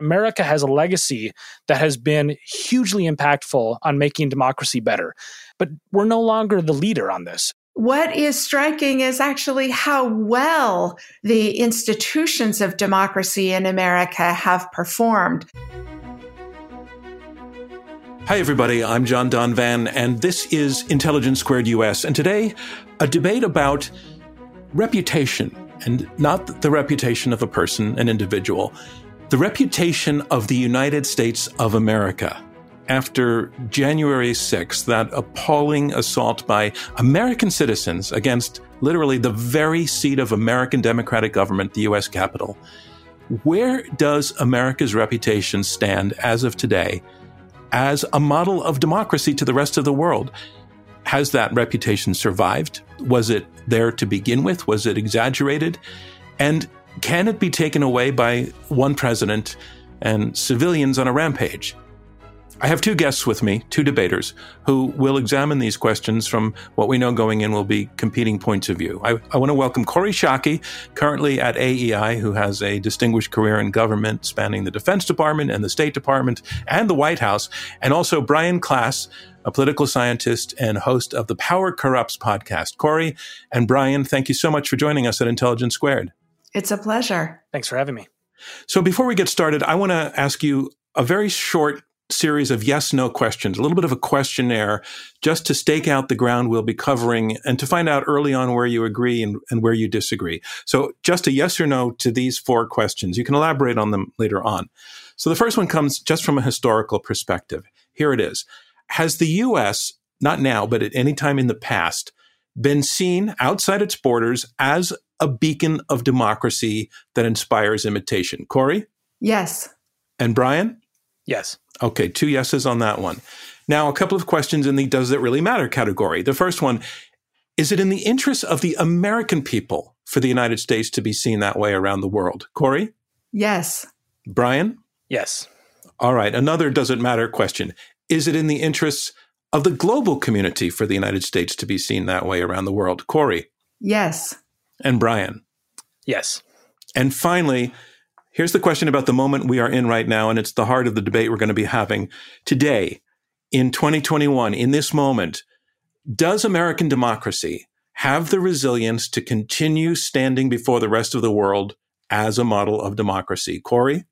America has a legacy that has been hugely impactful on making democracy better. But we're no longer the leader on this. What is striking is actually how well the institutions of democracy in America have performed. Hi, everybody. I'm John Donvan, and this is Intelligence Squared US. And today, a debate about reputation, and not the reputation of a person, an individual, the reputation of the United States of America after January 6th, that appalling assault by American citizens against literally the very seat of American democratic government, the U.S. Capitol. Where does America's reputation stand as of today as a model of democracy to the rest of the world? Has that reputation survived? Was it there to begin with? Was it exaggerated? And can it be taken away by one president and civilians on a rampage? I have two guests with me, two debaters, who will examine these questions from what we know going in will be competing points of view. I, I want to welcome Kori Schake, currently at AEI, who has a distinguished career in government spanning the Defense Department and the State Department and the White House, and also Brian Klaas, a political scientist and host of the Power Corrupts podcast. Kori and Brian, thank you so much for joining us at Intelligence Squared. It's a pleasure. Thanks for having me. So, before we get started, I want to ask you a very short series of yes no questions, a little bit of a questionnaire just to stake out the ground we'll be covering and to find out early on where you agree and, and, where you disagree. So, just a yes or no to these four questions. You can elaborate on them later on. So, the first one comes just from a historical perspective. Here it is Has the U.S., not now, but at any time in the past, been seen outside its borders as a beacon of democracy that inspires imitation? Kori? Yes. And Brian? Yes. Okay, two yeses on that one. Now, a couple of questions in the does it really matter category. The first one is it in the interest of the American people for the United States to be seen that way around the world? Kori? Yes. Brian? Yes. All right, another does it matter question. Is it in the interests of the global community for the United States to be seen that way around the world? Kori? Yes. And Brian? Yes. And finally, Here's the question about the moment we are in right now, and it's the heart of the debate we're going to be having today in 2021, in this moment. Does American democracy have the resilience to continue standing before the rest of the world as a model of democracy? Kori?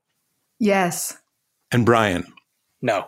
Yes. And Brian? No.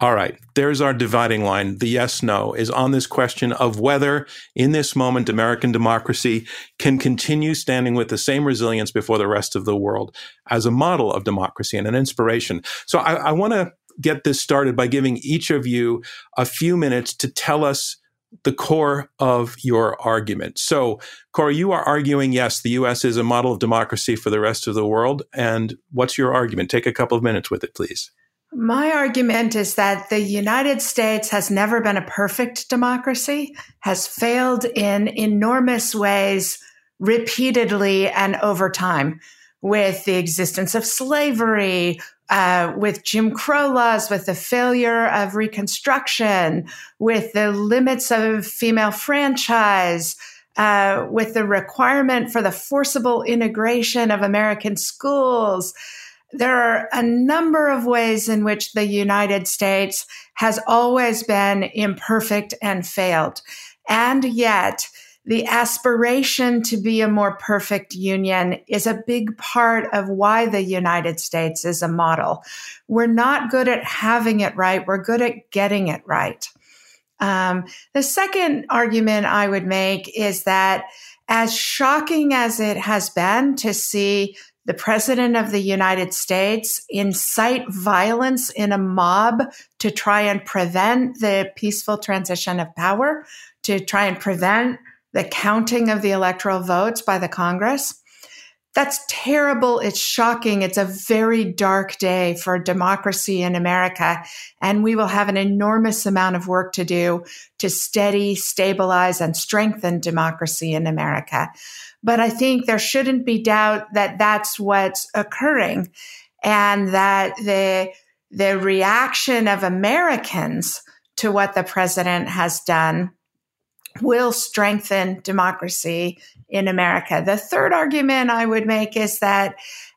All right, there's our dividing line. The yes no is on this question of whether, in this moment, American democracy can continue standing with the same resilience before the rest of the world as a model of democracy and an inspiration. So I, I want to get this started by giving each of you a few minutes to tell us the core of your argument. So, Kori, you are arguing yes, the US is a model of democracy for the rest of the world. And what's your argument? Take a couple of minutes with it, please. My argument is that the United States has never been a perfect democracy, has failed in enormous ways repeatedly and over time with the existence of slavery, uh, with Jim Crow laws, with the failure of Reconstruction, with the limits of female franchise, uh, with the requirement for the forcible integration of American schools there are a number of ways in which the United States has always been imperfect and failed. And yet, the aspiration to be a more perfect union is a big part of why the United States is a model. We're not good at having it right, we're good at getting it right. Um, the second argument I would make is that as shocking as it has been to see the president of the United States incite violence in a mob to try and prevent the peaceful transition of power, to try and prevent the counting of the electoral votes by the Congress. That's terrible. It's shocking. It's a very dark day for democracy in America. And we will have an enormous amount of work to do to steady, stabilize, and strengthen democracy in America. But I think there shouldn't be doubt that that's what's occurring and that the, the reaction of Americans to what the president has done will strengthen democracy in America. The third argument I would make is that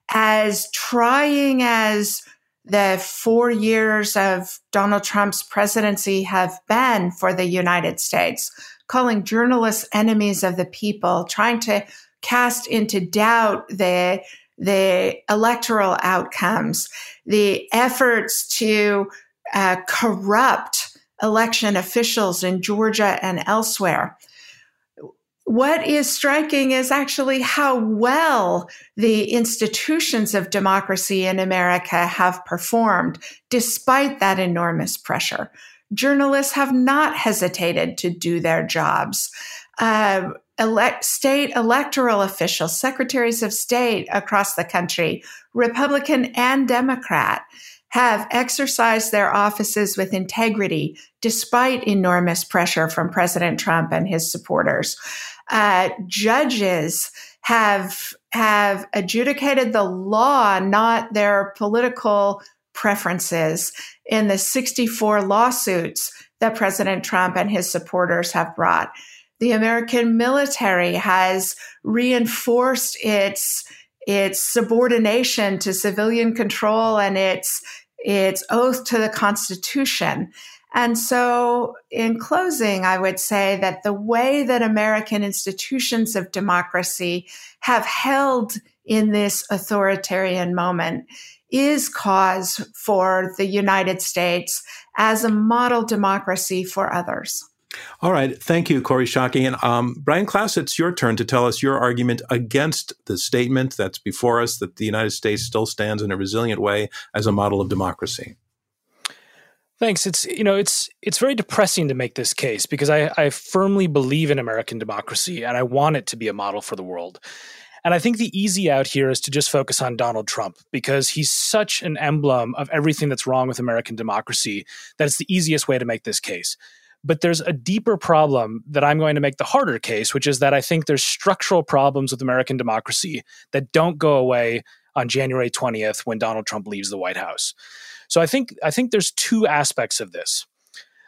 as trying as the four years of Donald Trump's presidency have been for the United States, calling journalists enemies of the people, trying to cast into doubt the the electoral outcomes, the efforts to uh, corrupt election officials in Georgia and elsewhere. What is striking is actually how well the institutions of democracy in America have performed despite that enormous pressure. Journalists have not hesitated to do their jobs. Uh, elect, state electoral officials, secretaries of state across the country, Republican and Democrat, have exercised their offices with integrity despite enormous pressure from President Trump and his supporters. Uh, judges have have adjudicated the law, not their political preferences, in the 64 lawsuits that President Trump and his supporters have brought. The American military has reinforced its its subordination to civilian control and its its oath to the Constitution. And so, in closing, I would say that the way that American institutions of democracy have held in this authoritarian moment is cause for the United States as a model democracy for others. All right. Thank you, Kori Schake. And um, Brian Klaas, it's your turn to tell us your argument against the statement that's before us that the United States still stands in a resilient way as a model of democracy. Thanks. It's you know it's it's very depressing to make this case because I, I firmly believe in American democracy and I want it to be a model for the world. And I think the easy out here is to just focus on Donald Trump because he's such an emblem of everything that's wrong with American democracy that it's the easiest way to make this case. But there's a deeper problem that I'm going to make the harder case, which is that I think there's structural problems with American democracy that don't go away on January 20th when Donald Trump leaves the White House. So I think I think there's two aspects of this.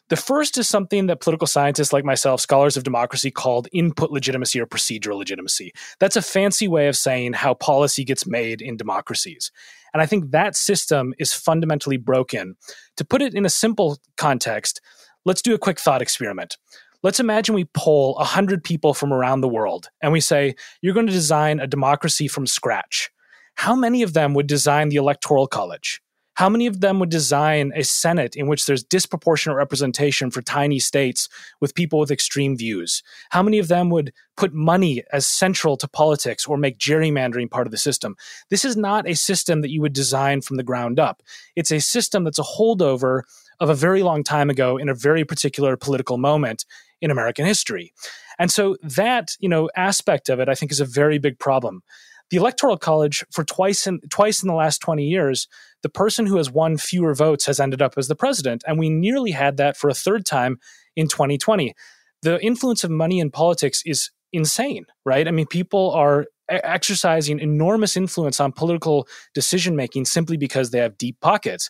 The first is something that political scientists like myself, scholars of democracy, called input legitimacy or procedural legitimacy. That's a fancy way of saying how policy gets made in democracies. And I think that system is fundamentally broken. To put it in a simple context, Let's do a quick thought experiment. Let's imagine we poll 100 people from around the world and we say, You're going to design a democracy from scratch. How many of them would design the Electoral College? How many of them would design a Senate in which there's disproportionate representation for tiny states with people with extreme views? How many of them would put money as central to politics or make gerrymandering part of the system? This is not a system that you would design from the ground up. It's a system that's a holdover of a very long time ago in a very particular political moment in American history. And so that, you know, aspect of it I think is a very big problem. The electoral college for twice in twice in the last 20 years, the person who has won fewer votes has ended up as the president and we nearly had that for a third time in 2020. The influence of money in politics is insane, right? I mean, people are exercising enormous influence on political decision making simply because they have deep pockets.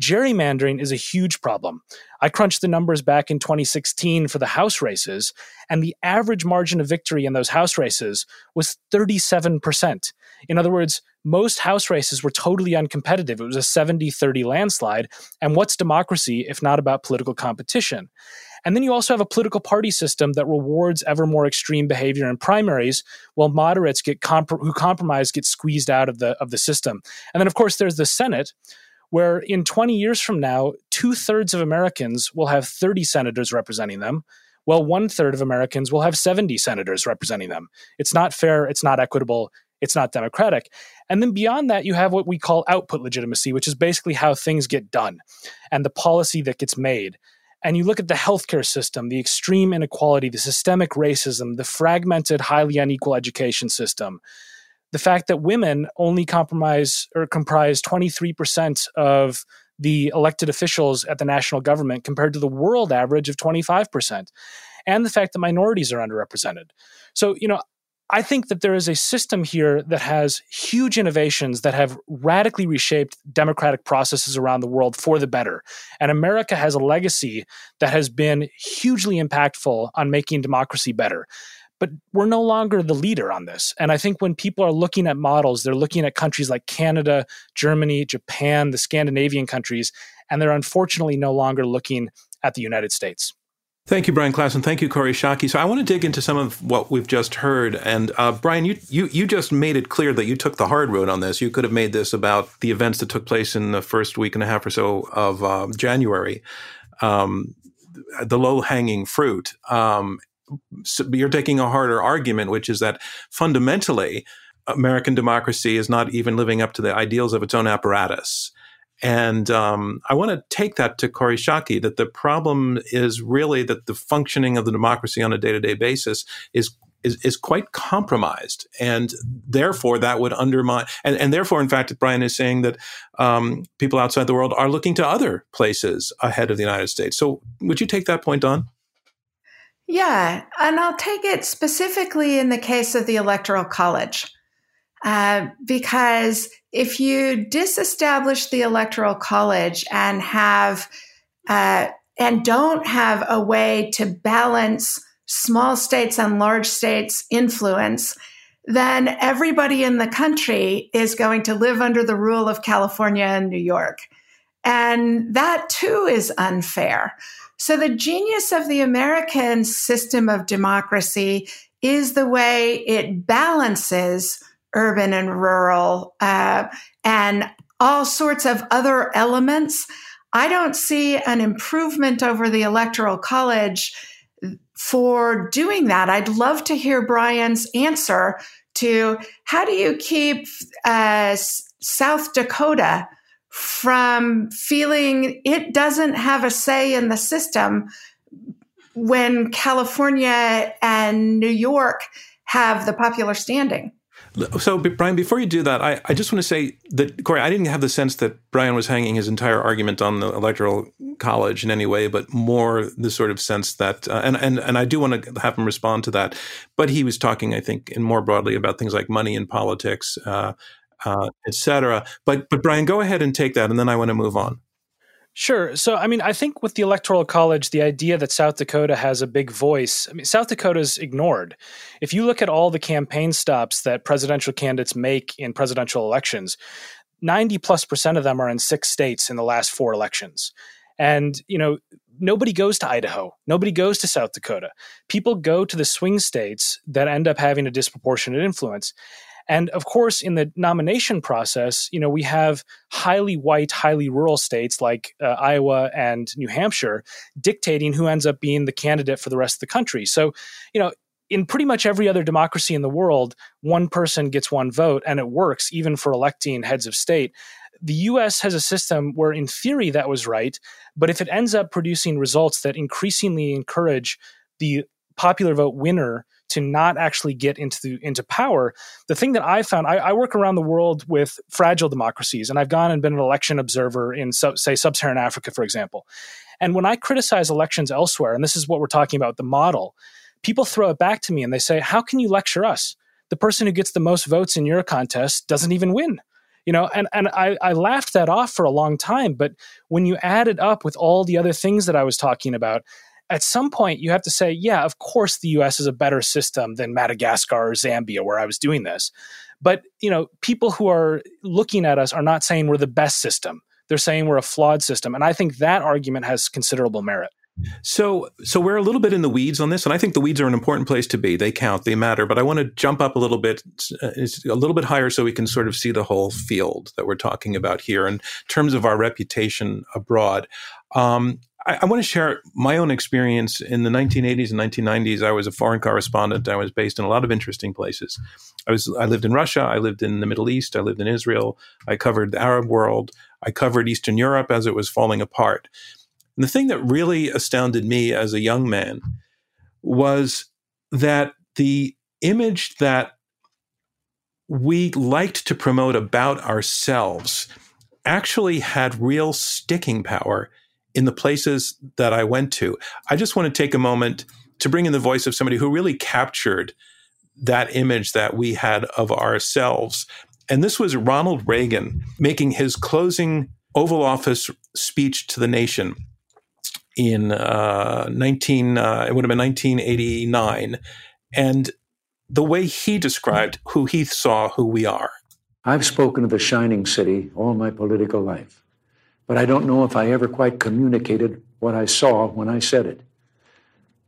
Gerrymandering is a huge problem. I crunched the numbers back in 2016 for the House races, and the average margin of victory in those House races was 37%. In other words, most House races were totally uncompetitive. It was a 70 30 landslide. And what's democracy if not about political competition? And then you also have a political party system that rewards ever more extreme behavior in primaries, while moderates get comp- who compromise get squeezed out of the of the system. And then of course there's the Senate, where in 20 years from now, two thirds of Americans will have 30 senators representing them, while one third of Americans will have 70 senators representing them. It's not fair. It's not equitable. It's not democratic. And then beyond that, you have what we call output legitimacy, which is basically how things get done and the policy that gets made and you look at the healthcare system, the extreme inequality, the systemic racism, the fragmented, highly unequal education system, the fact that women only compromise or comprise 23% of the elected officials at the national government compared to the world average of 25%, and the fact that minorities are underrepresented. So, you know, I think that there is a system here that has huge innovations that have radically reshaped democratic processes around the world for the better. And America has a legacy that has been hugely impactful on making democracy better but we're no longer the leader on this. And I think when people are looking at models, they're looking at countries like Canada, Germany, Japan, the Scandinavian countries, and they're unfortunately no longer looking at the United States. Thank you, Brian Klassen. Thank you, Kori Schake. So I want to dig into some of what we've just heard. And uh, Brian, you, you you just made it clear that you took the hard road on this. You could have made this about the events that took place in the first week and a half or so of uh, January, um, the low hanging fruit. Um, you're taking a harder argument, which is that fundamentally, American democracy is not even living up to the ideals of its own apparatus. And um, I want to take that to Kori Schake that the problem is really that the functioning of the democracy on a day to day basis is, is, is quite compromised, and therefore that would undermine. And, and therefore, in fact, Brian is saying that um, people outside the world are looking to other places ahead of the United States. So, would you take that point on? Yeah, and I'll take it specifically in the case of the Electoral College. Uh, because if you disestablish the Electoral College and have uh, and don't have a way to balance small states and large states' influence, then everybody in the country is going to live under the rule of California and New York. And that too is unfair. So, the genius of the American system of democracy is the way it balances urban and rural uh, and all sorts of other elements. I don't see an improvement over the Electoral College for doing that. I'd love to hear Brian's answer to how do you keep uh, South Dakota from feeling it doesn't have a say in the system when California and New York have the popular standing. So, Brian, before you do that, I, I just want to say that, Kori, I didn't have the sense that Brian was hanging his entire argument on the Electoral College in any way, but more the sort of sense that, uh, and, and, and I do want to have him respond to that. But he was talking, I think, in more broadly about things like money in politics, uh, uh, etc. But but Brian, go ahead and take that, and then I want to move on. Sure. So, I mean, I think with the Electoral College, the idea that South Dakota has a big voice, I mean, South Dakota's ignored. If you look at all the campaign stops that presidential candidates make in presidential elections, 90 plus percent of them are in six states in the last four elections. And, you know, nobody goes to Idaho. Nobody goes to South Dakota. People go to the swing states that end up having a disproportionate influence. And of course, in the nomination process, you know, we have highly white, highly rural states like uh, Iowa and New Hampshire dictating who ends up being the candidate for the rest of the country. So, you know, in pretty much every other democracy in the world, one person gets one vote and it works even for electing heads of state. The US has a system where, in theory, that was right. But if it ends up producing results that increasingly encourage the popular vote winner to not actually get into into power. The thing that I found, I, I, work around the world with fragile democracies, and I've gone and been an election observer in, say, sub-Saharan Africa, for example. And when I criticize elections elsewhere, and this is what we're talking about, the model, people throw it back to me and they say, "How can you lecture us? The person who gets the most votes in your contest doesn't even win." you know and and I, I laughed that off for a long time but when you add it up with all the other things that i was talking about at some point you have to say, yeah, of course the US is a better system than Madagascar or Zambia where I was doing this. But, you know, people who are looking at us are not saying we're the best system. They're saying we're a flawed system. And I think that argument has considerable merit. So, so we're a little bit in the weeds on this, and I think the weeds are an important place to be. They count, they matter. But I want to jump up a little bit, uh, a little bit higher, so we can sort of see the whole field that we're talking about here in terms of our reputation abroad. Um, I, I want to share my own experience in the 1980s and 1990s. I was a foreign correspondent. I was based in a lot of interesting places. I was I lived in Russia. I lived in the Middle East. I lived in Israel. I covered the Arab world. I covered Eastern Europe as it was falling apart. And the thing that really astounded me as a young man was that the image that we liked to promote about ourselves actually had real sticking power in the places that I went to. I just want to take a moment to bring in the voice of somebody who really captured that image that we had of ourselves. And this was Ronald Reagan making his closing Oval Office speech to the nation in uh, 19, uh, it would have been 1989. And the way he described who he saw who we are. I've spoken of the shining city all my political life, but I don't know if I ever quite communicated what I saw when I said it.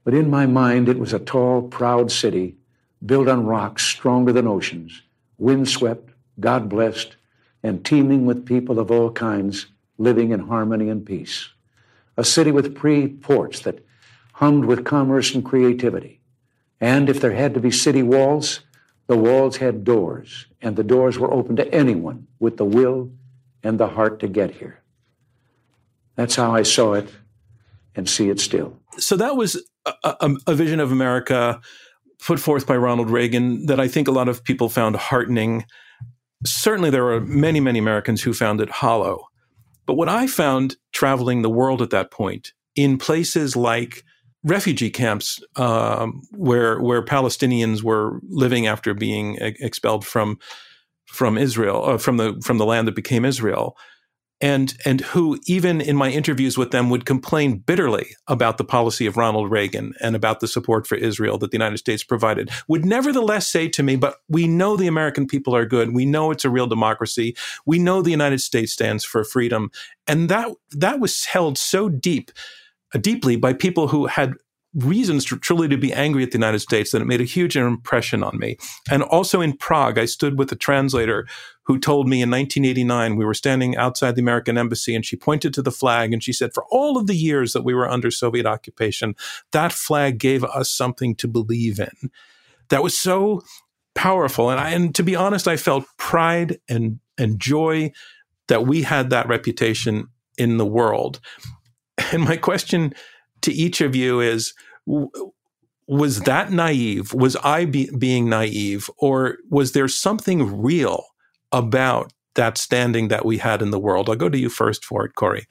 But in my mind, it was a tall, proud city built on rocks stronger than oceans, windswept, God blessed, and teeming with people of all kinds living in harmony and peace. A city with free ports that hummed with commerce and creativity. And if there had to be city walls, the walls had doors, and the doors were open to anyone with the will and the heart to get here. That's how I saw it and see it still. So that was a, a, a vision of America put forth by Ronald Reagan that I think a lot of people found heartening. Certainly, there are many, many Americans who found it hollow. But what I found traveling the world at that point in places like refugee camps um, where where Palestinians were living after being expelled from from Israel uh, from the from the land that became Israel and and who even in my interviews with them would complain bitterly about the policy of Ronald Reagan and about the support for Israel that the United States provided would nevertheless say to me but we know the American people are good. We know it's a real democracy. We know the United States stands for freedom. And that that was held so deep uh, deeply by people who had reasons to, truly to be angry at the United States that it made a huge impression on me. And also in Prague, I stood with a translator who told me in 1989, we were standing outside the American embassy and she pointed to the flag and she said, for all of the years that we were under Soviet occupation, that flag gave us something to believe in. That was so powerful. And I, and to be honest, I felt pride and, and joy that we had that reputation in the world. And my question to each of you is was that naive? Was I be, being naive? Or was there something real about that standing that we had in the world? I'll go to you first for it, Kori.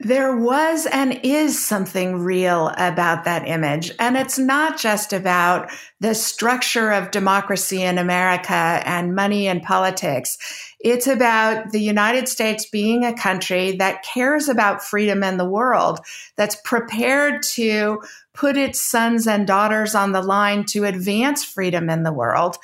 There was and is something real about that image. And it's not just about the structure of democracy in America and money and politics. It's about the United States being a country that cares about freedom in the world, that's prepared to put its sons and daughters on the line to advance freedom in the world.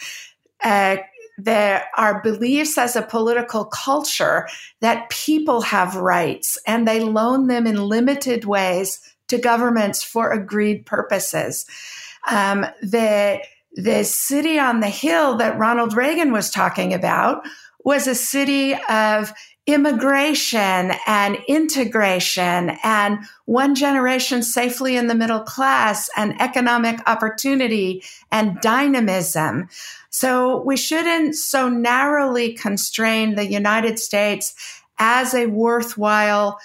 Uh, there are beliefs as a political culture that people have rights and they loan them in limited ways to governments for agreed purposes. Um, the the city on the hill that Ronald Reagan was talking about was a city of immigration and integration and one generation safely in the middle class and economic opportunity and dynamism. So we shouldn't so narrowly constrain the United States as a worthwhile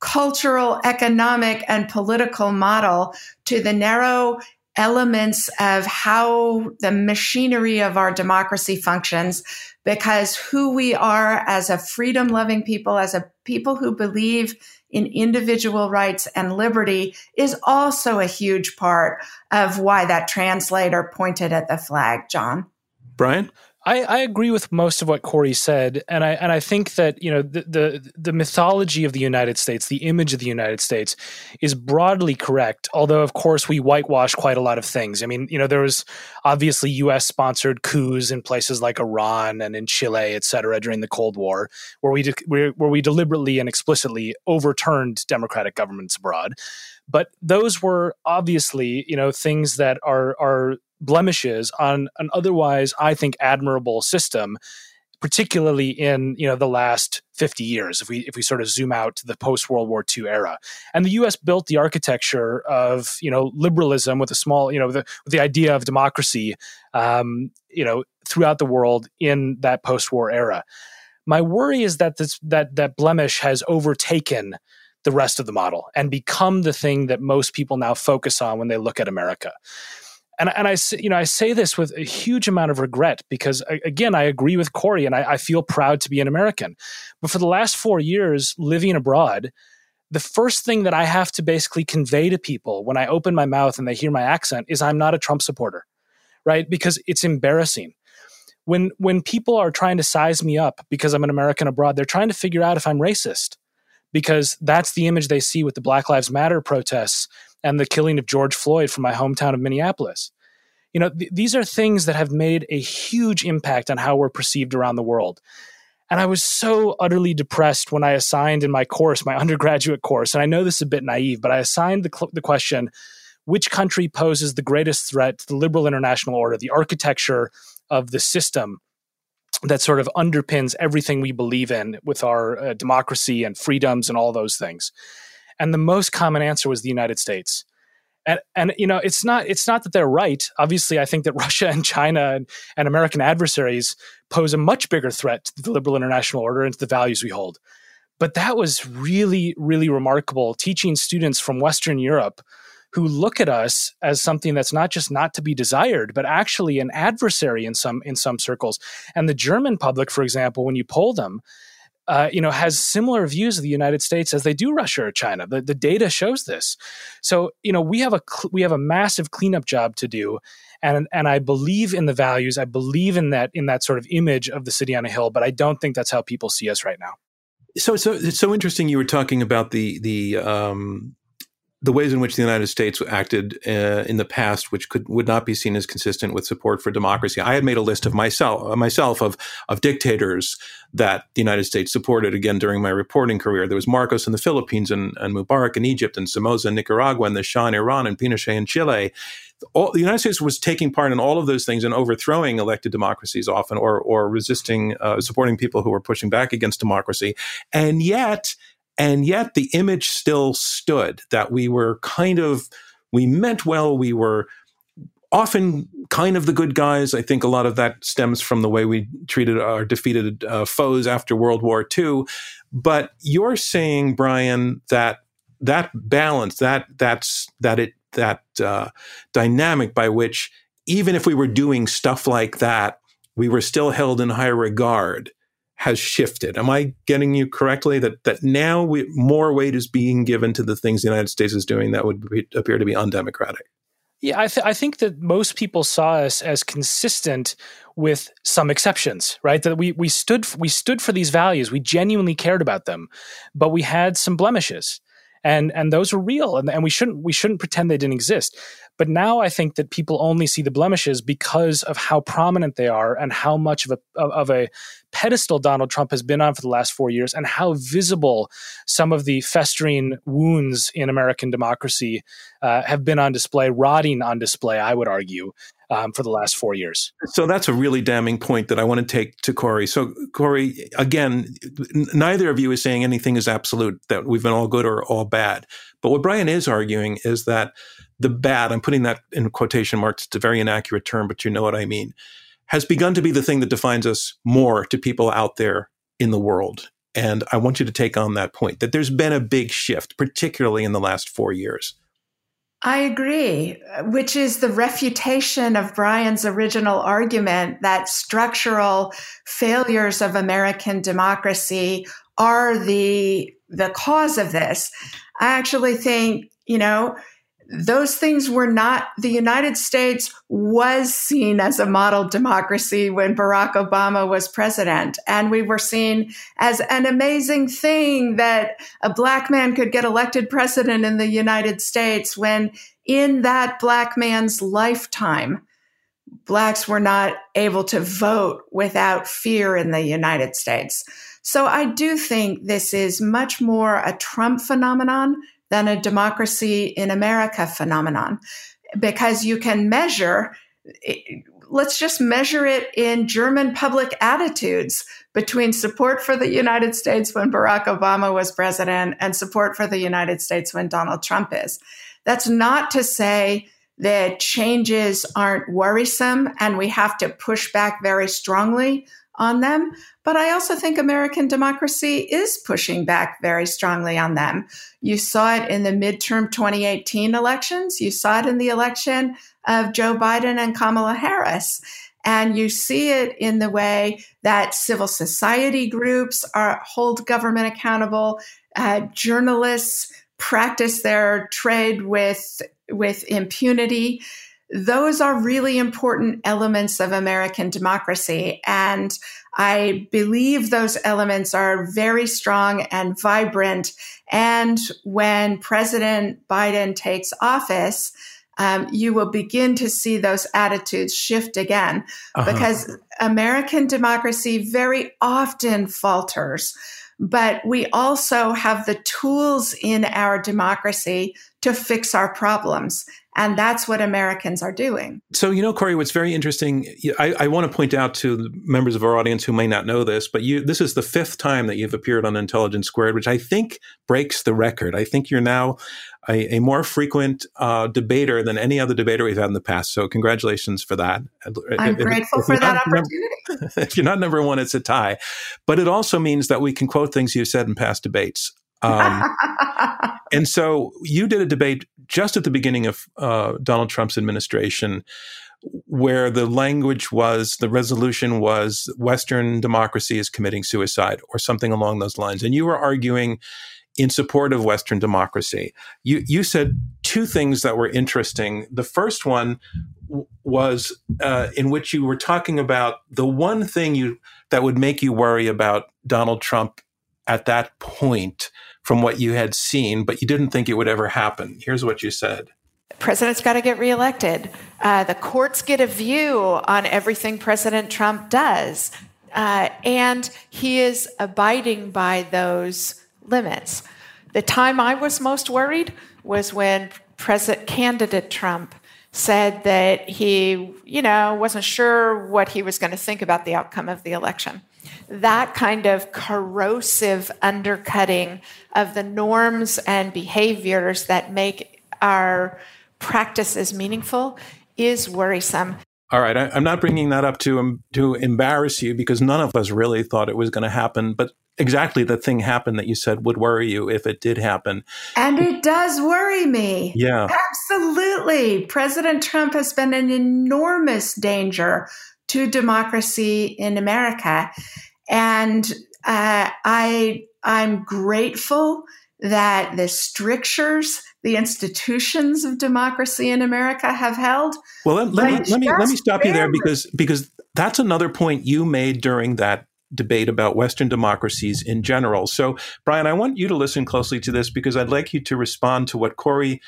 cultural, economic, and political model to the narrow elements of how the machinery of our democracy functions because who we are as a freedom loving people, as a people who believe in individual rights and liberty is also a huge part of why that translator pointed at the flag, John. Brian? I, I, agree with most of what Kori said, and I and I think that you know the, the, the mythology of the United States, the image of the United States, is broadly correct. Although, of course, we whitewash quite a lot of things. I mean, you know, there was obviously U.S. sponsored coups in places like Iran and in Chile, et cetera, during the Cold War, where we de- where we deliberately and explicitly overturned democratic governments abroad. But those were obviously, you know, things that are are blemishes on an otherwise, I think, admirable system particularly in you know the last 50 years if we if we sort of zoom out to the post World War II era. And the US built the architecture of you know liberalism with a small you know the, the idea of democracy um, you know throughout the world in that post war era. My worry is that this that that blemish has overtaken the rest of the model and become the thing that most people now focus on when they look at America and and I you know I say this with a huge amount of regret because again I agree with Kori and I, I, feel proud to be an American, but for the last four years living abroad, the first thing that I have to basically convey to people when I open my mouth and they hear my accent is I'm not a Trump supporter, right? Because it's embarrassing. When when people are trying to size me up because I'm an American abroad, they're trying to figure out if I'm racist because that's the image they see with the Black Lives Matter protests and the killing of George Floyd from my hometown of Minneapolis. You know, th- these are things that have made a huge impact on how we're perceived around the world. And I was so utterly depressed when I assigned in my course, my undergraduate course, and I know this is a bit naive, but I assigned the, cl- the question which country poses the greatest threat to the liberal international order, the architecture of the system that sort of underpins everything we believe in with our uh, democracy and freedoms and all those things. And the most common answer was the United States. And, and you know it's not it's not that they're right. Obviously, I think that Russia and China and, and American adversaries pose a much bigger threat to the liberal international order and to the values we hold. But that was really really remarkable. Teaching students from Western Europe who look at us as something that's not just not to be desired, but actually an adversary in some in some circles. And the German public, for example, when you poll them, uh, you know, has similar views of the United States as they do Russia or China. The, the data shows this. So, you know, we have a cl- we have a massive cleanup job to do, and and I believe in the values. I believe in that in that sort of image of the city on a hill. But I don't think that's how people see us right now. So, so it's so interesting. You were talking about the the um, the ways in which the United States acted uh, in the past, which could would not be seen as consistent with support for democracy. I had made a list of myself myself of of dictators that the United States supported again during my reporting career. There was Marcos in the Philippines and, and Mubarak in Egypt and Somoza in Nicaragua and the Shah in Iran and Pinochet in Chile. All, the United States was taking part in all of those things and overthrowing elected democracies often or or resisting uh, supporting people who were pushing back against democracy. And yet and yet the image still stood that we were kind of, we meant well, we were often kind of the good guys. I think a lot of that stems from the way we treated our defeated uh, foes after World War II. But you're saying, Brian, that that balance, that that's that it that uh, dynamic by which even if we were doing stuff like that, we were still held in high regard has shifted. Am I getting you correctly that that now we, more weight is being given to the things the United States is doing that would be, appear to be undemocratic? Yeah, I, th- I think that most people saw us as consistent with some exceptions, right? That we we stood we stood for these values, we genuinely cared about them, but we had some blemishes, and and those were real, and, and we shouldn't we shouldn't pretend they didn't exist. But now I think that people only see the blemishes because of how prominent they are and how much of a of a pedestal Donald Trump has been on for the last four years, and how visible some of the festering wounds in American democracy uh, have been on display, rotting on display. I would argue. Um, for the last four years. So that's a really damning point that I want to take to Kori. So, Kori, again, n- neither of you is saying anything is absolute, that we've been all good or all bad. But what Brian is arguing is that the bad, I'm putting that in quotation marks, it's a very inaccurate term, but you know what I mean, has begun to be the thing that defines us more to people out there in the world. And I want you to take on that point that there's been a big shift, particularly in the last four years. I agree, which is the refutation of Brian's original argument that structural failures of American democracy are the the cause of this. I actually think, you know, those things were not, the United States was seen as a model democracy when Barack Obama was president. And we were seen as an amazing thing that a black man could get elected president in the United States when in that black man's lifetime, blacks were not able to vote without fear in the United States. So I do think this is much more a Trump phenomenon than a democracy in America phenomenon because you can measure let's just measure it in German public attitudes between support for the United States when Barack Obama was president and support for the United States when Donald Trump is. That's not to say that changes aren't worrisome and we have to push back very strongly on them, but I also think American democracy is pushing back very strongly on them. You saw it in the midterm 2018 elections, you saw it in the election of Joe Biden and Kamala Harris. And you see it in the way that civil society groups are hold government accountable, uh, journalists practice their trade with with impunity those are really important elements of American democracy. And I believe those elements are very strong and vibrant. And when President Biden takes office, um, you will begin to see those attitudes shift again uh-huh. because American democracy very often falters. But we also have the tools in our democracy to fix our problems. And that's what Americans are doing. So, you know, Kori, what's very interesting, I, I, want to point out to members of our audience who may not know this, but you, this is the fifth time that you've appeared on Intelligence Squared, which I think breaks the record. I think you're now a, a more frequent uh, debater than any other debater we've had in the past. So, congratulations for that. I'm if, grateful if for that opportunity. Number, if you're not number one, it's a tie. But it also means that we can quote things you've said in past debates. Um, and so you did a debate just at the beginning of uh, Donald Trump's administration where the language was, the resolution was Western democracy is committing suicide or something along those lines. And you were arguing in support of Western democracy. You, you said two things that were interesting. The first one was uh, in which you were talking about the one thing you that would make you worry about Donald Trump at that point from what you had seen, but you didn't think it would ever happen. Here's what you said. President's got to get reelected. Uh, the courts get a view on everything President Trump does. Uh, and he is abiding by those limits. The time I was most worried was when President candidate Trump said that he, you know, wasn't sure what he was going to think about the outcome of the election that kind of corrosive undercutting of the norms and behaviors that make our practices meaningful is worrisome. All right, I, am not bringing that up to um, to embarrass you because none of us really thought it was going to happen, but exactly the thing happened that you said would worry you if it did happen. And it does worry me. Yeah. Absolutely. President Trump has been an enormous danger to democracy in America. And uh, I, I'm grateful that the strictures, the institutions of democracy in America have held. Well, let, let me let me let me stop you there because because that's another point you made during that debate about Western democracies in general. So, Brian, I want you to listen closely to this because I'd like you to respond to what Kori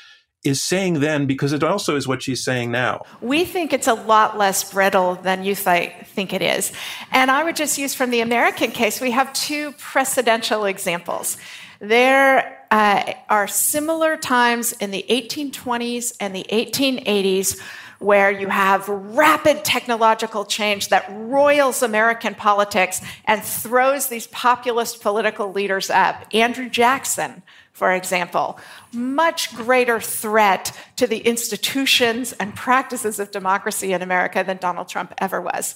is saying then because it also is what she's saying now. We think it's a lot less brittle than you th- think it is. And I would just use from the American case, we have two precedential examples. There uh, are similar times in the 1820s and the 1880s where you have rapid technological change that roils American politics and throws these populist political leaders up. Andrew Jackson for example, much greater threat to the institutions and practices of democracy in America than Donald Trump ever was.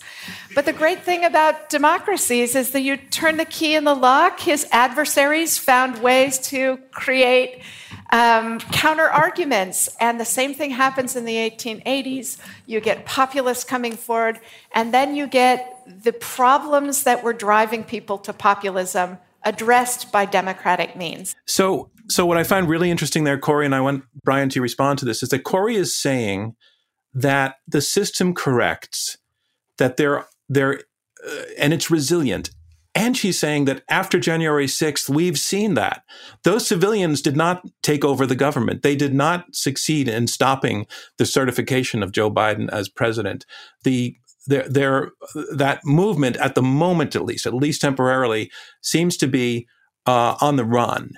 But the great thing about democracies is that you turn the key in the lock, his adversaries found ways to create um, counter arguments. And the same thing happens in the 1880s. You get populists coming forward, and then you get the problems that were driving people to populism addressed by democratic means. So so what I find really interesting there, Kori, and I want Brian to respond to this, is that Kori is saying that the system corrects, that they're they're uh, and it's resilient. And she's saying that after January 6th, we've seen that. Those civilians did not take over the government. They did not succeed in stopping the certification of Joe Biden as president. The their, their, that movement, at the moment at least, at least temporarily, seems to be uh, on the run.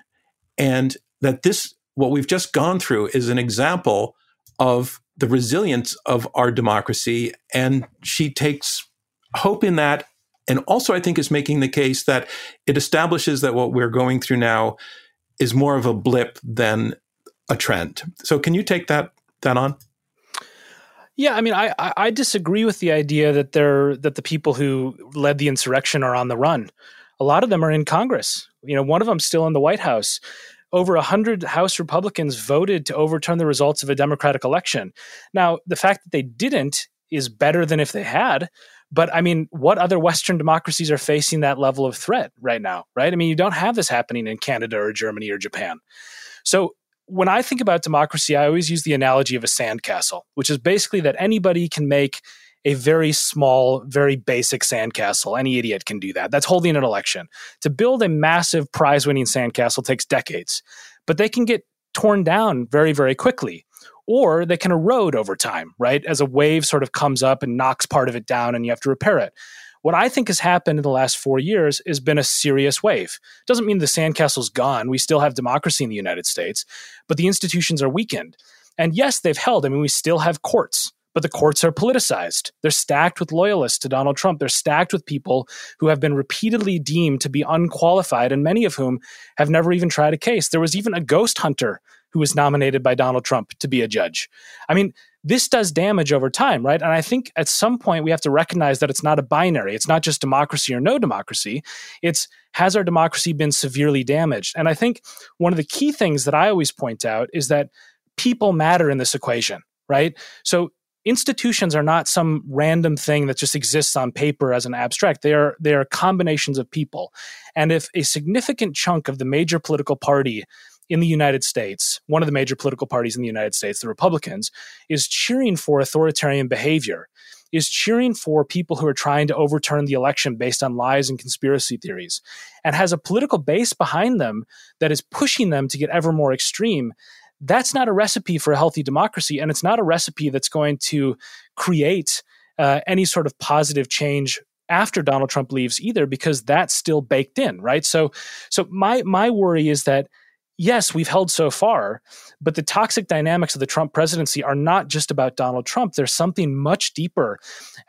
And that this, what we've just gone through, is an example of the resilience of our democracy. And she takes hope in that. And also, I think, is making the case that it establishes that what we're going through now is more of a blip than a trend. So, can you take that that on? Yeah, I mean, I, I disagree with the idea that they're that the people who led the insurrection are on the run. A lot of them are in Congress. You know, one of them still in the White House. Over a hundred House Republicans voted to overturn the results of a Democratic election. Now, the fact that they didn't is better than if they had. But I mean, what other Western democracies are facing that level of threat right now? Right? I mean, you don't have this happening in Canada or Germany or Japan. So when I think about democracy, I always use the analogy of a sandcastle, which is basically that anybody can make a very small, very basic sandcastle. Any idiot can do that. That's holding an election. To build a massive prize winning sandcastle takes decades, but they can get torn down very, very quickly. Or they can erode over time, right? As a wave sort of comes up and knocks part of it down and you have to repair it. What I think has happened in the last four years has been a serious wave. Doesn't mean the sandcastle's gone. We still have democracy in the United States, but the institutions are weakened. And yes, they've held. I mean, we still have courts, but the courts are politicized. They're stacked with loyalists to Donald Trump. They're stacked with people who have been repeatedly deemed to be unqualified, and many of whom have never even tried a case. There was even a ghost hunter who was nominated by Donald Trump to be a judge. I mean, this does damage over time, right? And I think at some point we have to recognize that it's not a binary. It's not just democracy or no democracy. It's has our democracy been severely damaged? And I think one of the key things that I always point out is that people matter in this equation, right? So institutions are not some random thing that just exists on paper as an abstract. They are they are combinations of people. And if a significant chunk of the major political party in the United States, one of the major political parties in the United States, the Republicans, is cheering for authoritarian behavior, is cheering for people who are trying to overturn the election based on lies and conspiracy theories, and has a political base behind them that is pushing them to get ever more extreme. That's not a recipe for a healthy democracy, and it's not a recipe that's going to create uh, any sort of positive change after Donald Trump leaves either, because that's still baked in, right? So, so my my worry is that yes, we've held so far, but the toxic dynamics of the Trump presidency are not just about Donald Trump. There's something much deeper.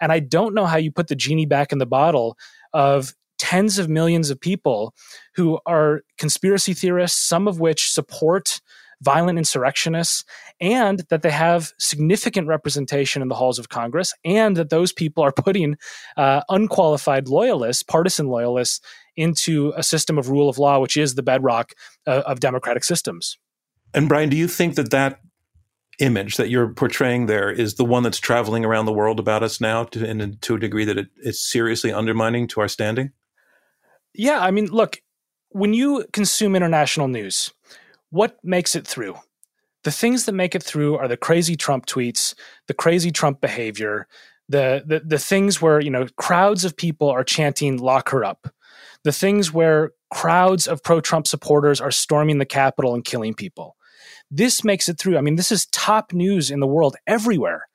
And I don't know how you put the genie back in the bottle of tens of millions of people who are conspiracy theorists, some of which support violent insurrectionists, and that they have significant representation in the halls of Congress, and that those people are putting uh, unqualified loyalists, partisan loyalists, into a system of rule of law, which is the bedrock uh, of democratic systems. And Brian, do you think that that image that you're portraying there is the one that's traveling around the world about us now to, and to a degree that it, it's seriously undermining to our standing? Yeah, I mean, look, when you consume international news, what makes it through? The things that make it through are the crazy Trump tweets, the crazy Trump behavior, the the, the things where you know crowds of people are chanting "lock her up," the things where crowds of pro Trump supporters are storming the Capitol and killing people. This makes it through. I mean, this is top news in the world everywhere.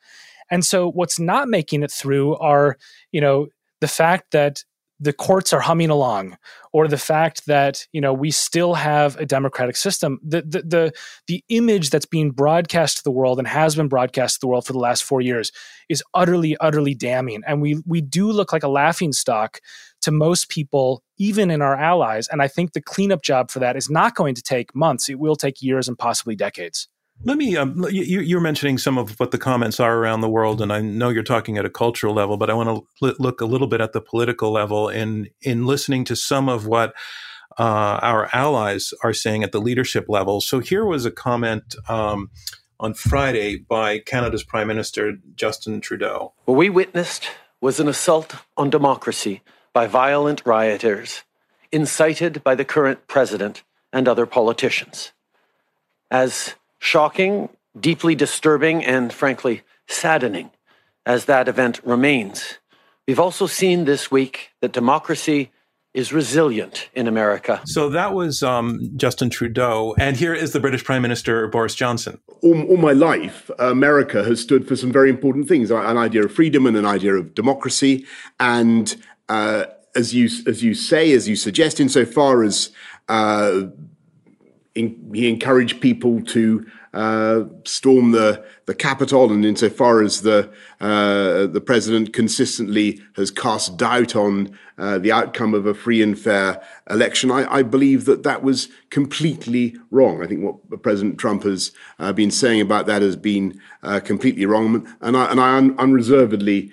And so what's not making it through are, you know, the fact that the courts are humming along or the fact that you know we still have a democratic system the, the the the, image that's being broadcast to the world and has been broadcast to the world for the last 4 years is utterly utterly damning and we we do look like a laughing stock to most people even in our allies and i think the cleanup job for that is not going to take months it will take years and possibly decades let me, um, you, you're mentioning some of what the comments are around the world, and I know you're talking at a cultural level, but I want to look a little bit at the political level in, in listening to some of what uh, our allies are saying at the leadership level. So here was a comment um, on Friday by Canada's Prime Minister, Justin Trudeau. What we witnessed was an assault on democracy by violent rioters, incited by the current president and other politicians. As shocking, deeply disturbing, and frankly, saddening as that event remains. We've also seen this week that democracy is resilient in America. So that was um, Justin Trudeau. And here is the British Prime Minister, Boris Johnson. All, all, my life, America has stood for some very important things an idea of freedom and an idea of democracy. And uh, as, you, as you say, as you suggest, insofar as uh, in, he encouraged people to uh, storm the the Capitol, and insofar as the uh, the president consistently has cast doubt on uh, the outcome of a free and fair election, I, I, believe that that was completely wrong. I think what President Trump has uh, been saying about that has been uh, completely wrong, and I and I un- unreservedly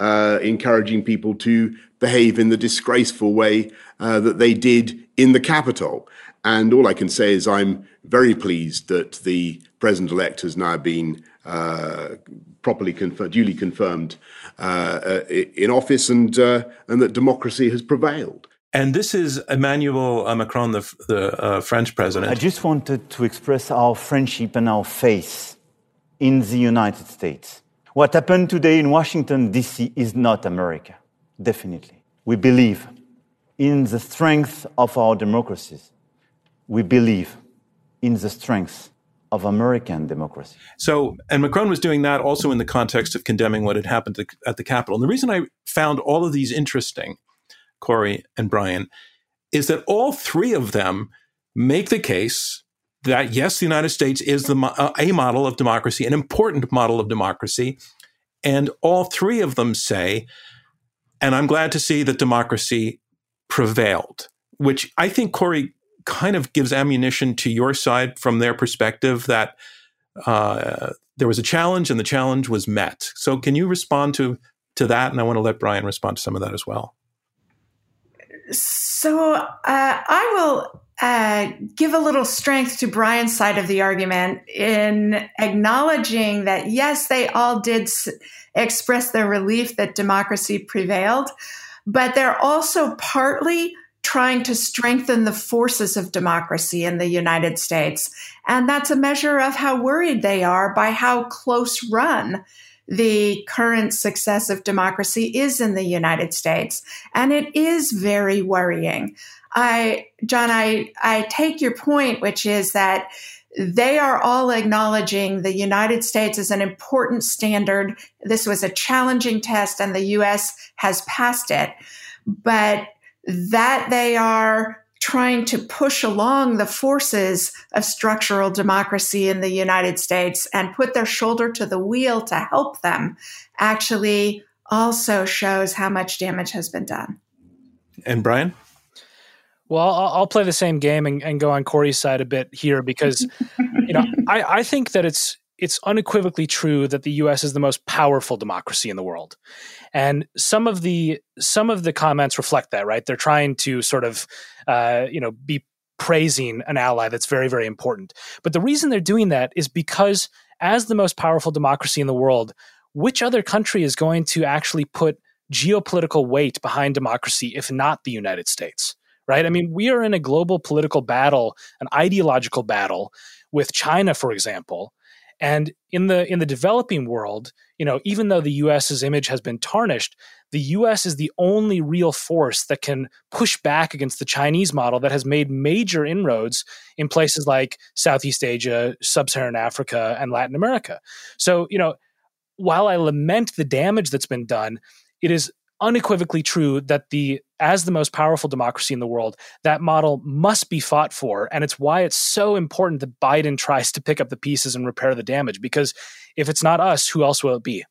uh, encouraging people to behave in the disgraceful way that they did in the Capitol. And all I can say is I'm very pleased that the president elect has now been uh, properly confirmed, duly confirmed uh, uh, in office, and uh, and that democracy has prevailed. And this is Emmanuel Macron, the, the uh, French president. I just wanted to express our friendship and our faith in the United States. What happened today in Washington, D.C. is not America, definitely. We believe in the strength of our democracies we believe in the strength of American democracy. So, and Macron was doing that also in the context of condemning what had happened to, at the Capitol. And the reason I found all of these interesting, Kori and Brian, is that all three of them make the case that yes, the United States is the uh, a model of democracy, an important model of democracy, and all three of them say, and I'm glad to see that democracy prevailed, which I think Kori, kind of gives ammunition to your side from their perspective that uh, there was a challenge and the challenge was met. So, can you respond to to that? And I want to let Brian respond to some of that as well. So, uh, I will uh, give a little strength to Brian's side of the argument in acknowledging that yes, they all did s- express their relief that democracy prevailed, but they're also partly trying to strengthen the forces of democracy in the United States. And that's a measure of how worried they are by how close run the current success of democracy is in the United States. And it is very worrying. I, John, I, I take your point, which is that they are all acknowledging the United States is an important standard. This was a challenging test and the US has passed it. But that they are trying to push along the forces of structural democracy in the United States and put their shoulder to the wheel to help them actually also shows how much damage has been done. And Brian? Well, I'll, I'll play the same game and, and, go on Kori's side a bit here because, you know, I, I think that it's it's unequivocally true that the U.S. is the most powerful democracy in the world, and some of the some of the comments reflect that. Right, they're trying to sort of, uh, you know, be praising an ally that's very very important. But the reason they're doing that is because as the most powerful democracy in the world, which other country is going to actually put geopolitical weight behind democracy if not the United States? Right? I mean, we are in a global political battle, an ideological battle with China, for example and in the in the developing world, you know, even though the US's image has been tarnished, the US is the only real force that can push back against the Chinese model that has made major inroads in places like Southeast Asia, Sub-Saharan Africa, and Latin America. So, you know, while I lament the damage that's been done, it is unequivocally true that the as the most powerful democracy in the world that model must be fought for and it's why it's so important that biden tries to pick up the pieces and repair the damage because if it's not us who else will it be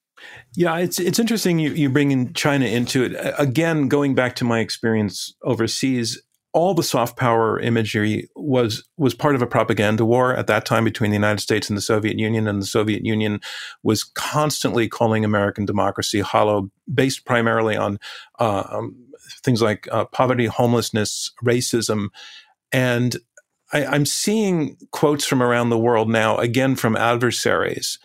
yeah, it's it's interesting you, you bring in China into it. Again, going back to my experience overseas, all the soft power imagery was was part of a propaganda war at that time between the United States and the Soviet Union, and the Soviet Union was constantly calling American democracy hollow, based primarily on uh, um, things like uh, poverty, homelessness, racism, and I, I'm seeing quotes from around the world now, again from adversaries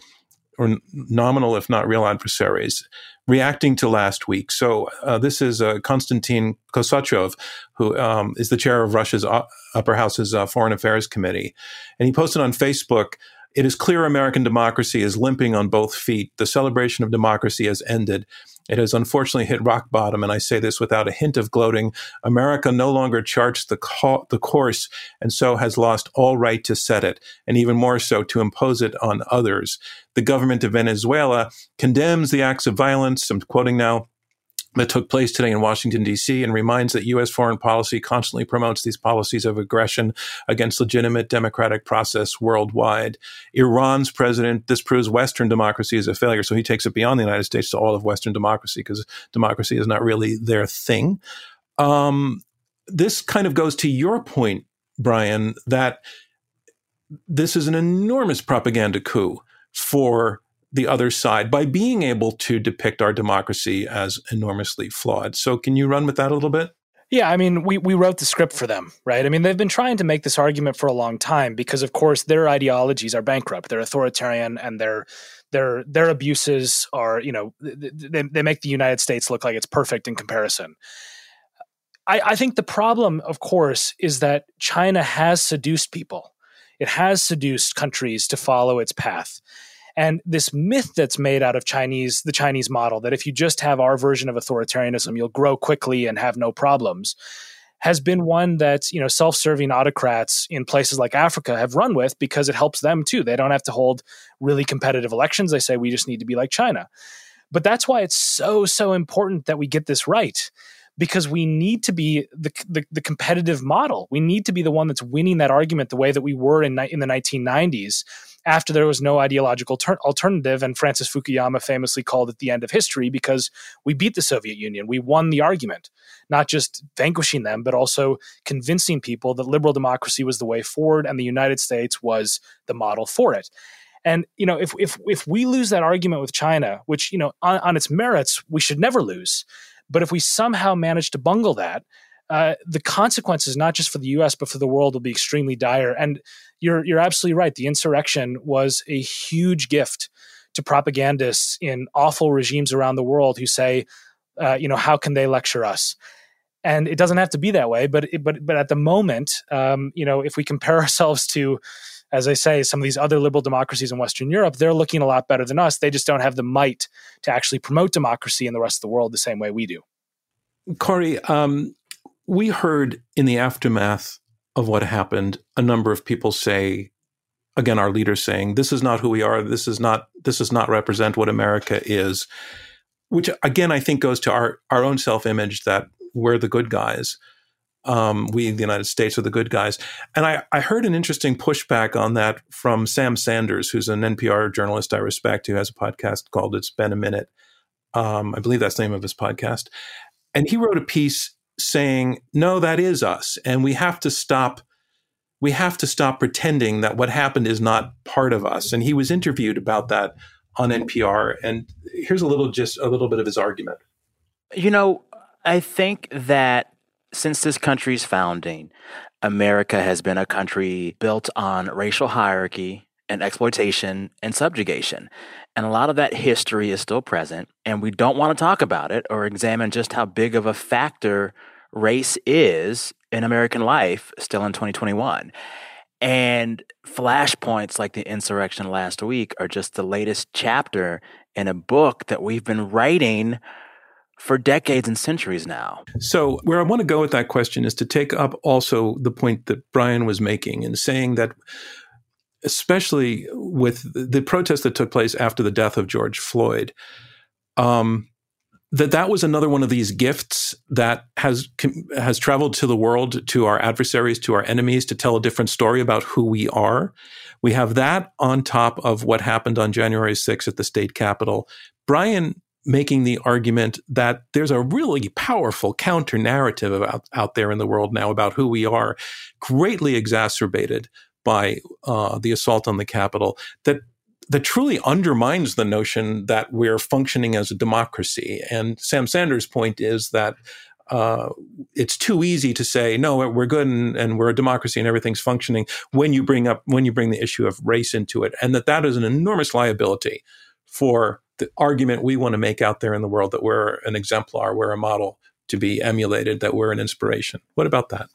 or nominal, if not real adversaries, reacting to last week. So uh, this is uh, Konstantin Kosachev, who um, is the chair of Russia's uh, upper house's uh, foreign affairs committee, and he posted on Facebook. It is clear American democracy is limping on both feet. The celebration of democracy has ended. It has unfortunately hit rock bottom, and I say this without a hint of gloating. America no longer charts the, co- the course and so has lost all right to set it, and even more so to impose it on others. The government of Venezuela condemns the acts of violence, I'm quoting now, that took place today in Washington, D.C., and reminds that U.S. foreign policy constantly promotes these policies of aggression against legitimate democratic process worldwide. Iran's president this proves Western democracy is a failure, so he takes it beyond the United States to all of Western democracy because democracy is not really their thing. Um, this kind of goes to your point, Brian, that this is an enormous propaganda coup for the other side by being able to depict our democracy as enormously flawed. So, can you run with that a little bit? Yeah, I mean, we, we wrote the script for them, right? I mean, they've been trying to make this argument for a long time because, of course, their ideologies are bankrupt. They're authoritarian, and their their their abuses are, you know, they, they make the United States look like it's perfect in comparison. I, I think the problem, of course, is that China has seduced people. It has seduced countries to follow its path. And this myth that's made out of Chinese, the Chinese model, that if you just have our version of authoritarianism, you'll grow quickly and have no problems, has been one that you know self-serving autocrats in places like Africa have run with because it helps them too. They don't have to hold really competitive elections. They say we just need to be like China. But that's why it's so so important that we get this right because we need to be the, the, the, competitive model. We need to be the one that's winning that argument the way that we were in, in the 1990s after there was no ideological ter- alternative. And Francis Fukuyama famously called it the end of history because we beat the Soviet Union. We won the argument, not just vanquishing them, but also convincing people that liberal democracy was the way forward and the United States was the model for it. And you know, if if if we lose that argument with China, which you know on, on its merits we should never lose, but if we somehow manage to bungle that, uh, the consequences, not just for the U.S. but for the world, will be extremely dire. And you're you're absolutely right. The insurrection was a huge gift to propagandists in awful regimes around the world who say, uh, you know, how can they lecture us? And it doesn't have to be that way. But but but at the moment, um, you know, if we compare ourselves to as I say, some of these other liberal democracies in Western Europe, they're looking a lot better than us. They just don't have the might to actually promote democracy in the rest of the world the same way we do. Kori, um, we heard in the aftermath of what happened a number of people say, again, our leaders saying, "This is not who we are. This is not. This does not represent what America is." Which again, I think goes to our our own self image that we're the good guys um, we, the United States, are the good guys. And I, I heard an interesting pushback on that from Sam Sanders, who's an NPR journalist I respect, who has a podcast called It's Been a Minute. Um, I believe that's the name of his podcast. And he wrote a piece saying, no, that is us. And we have to stop. We have to stop pretending that what happened is not part of us. And he was interviewed about that on NPR. And here's a little, just a little bit of his argument. You know, I think that since this country's founding, America has been a country built on racial hierarchy and exploitation and subjugation. And a lot of that history is still present, and we don't want to talk about it or examine just how big of a factor race is in American life still in 2021. And flashpoints like the insurrection last week are just the latest chapter in a book that we've been writing for decades and centuries now. So, where I want to go with that question is to take up also the point that Brian was making in saying that, especially with the protest that took place after the death of George Floyd, um, that that was another one of these gifts that has has traveled to the world, to our adversaries, to our enemies, to tell a different story about who we are. We have that on top of what happened on January 6th at the state capitol. Brian making the argument that there's a really powerful counter narrative out, out there in the world now about who we are, greatly exacerbated by uh, the assault on the Capitol, that that truly undermines the notion that we're functioning as a democracy. And Sam Sanders' point is that uh, it's too easy to say no, we're good and, and, we're a democracy and everything's functioning when you bring up when you bring the issue of race into it, and that that is an enormous liability for the argument we want to make out there in the world that we're an exemplar, we're a model to be emulated, that we're an inspiration. What about that?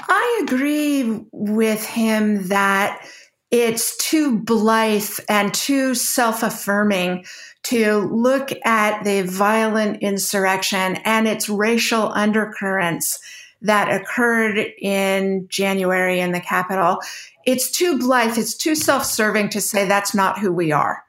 I agree with him that it's too blithe and too self affirming to look at the violent insurrection and its racial undercurrents that occurred in January in the Capitol. It's too blithe, it's too self serving to say that's not who we are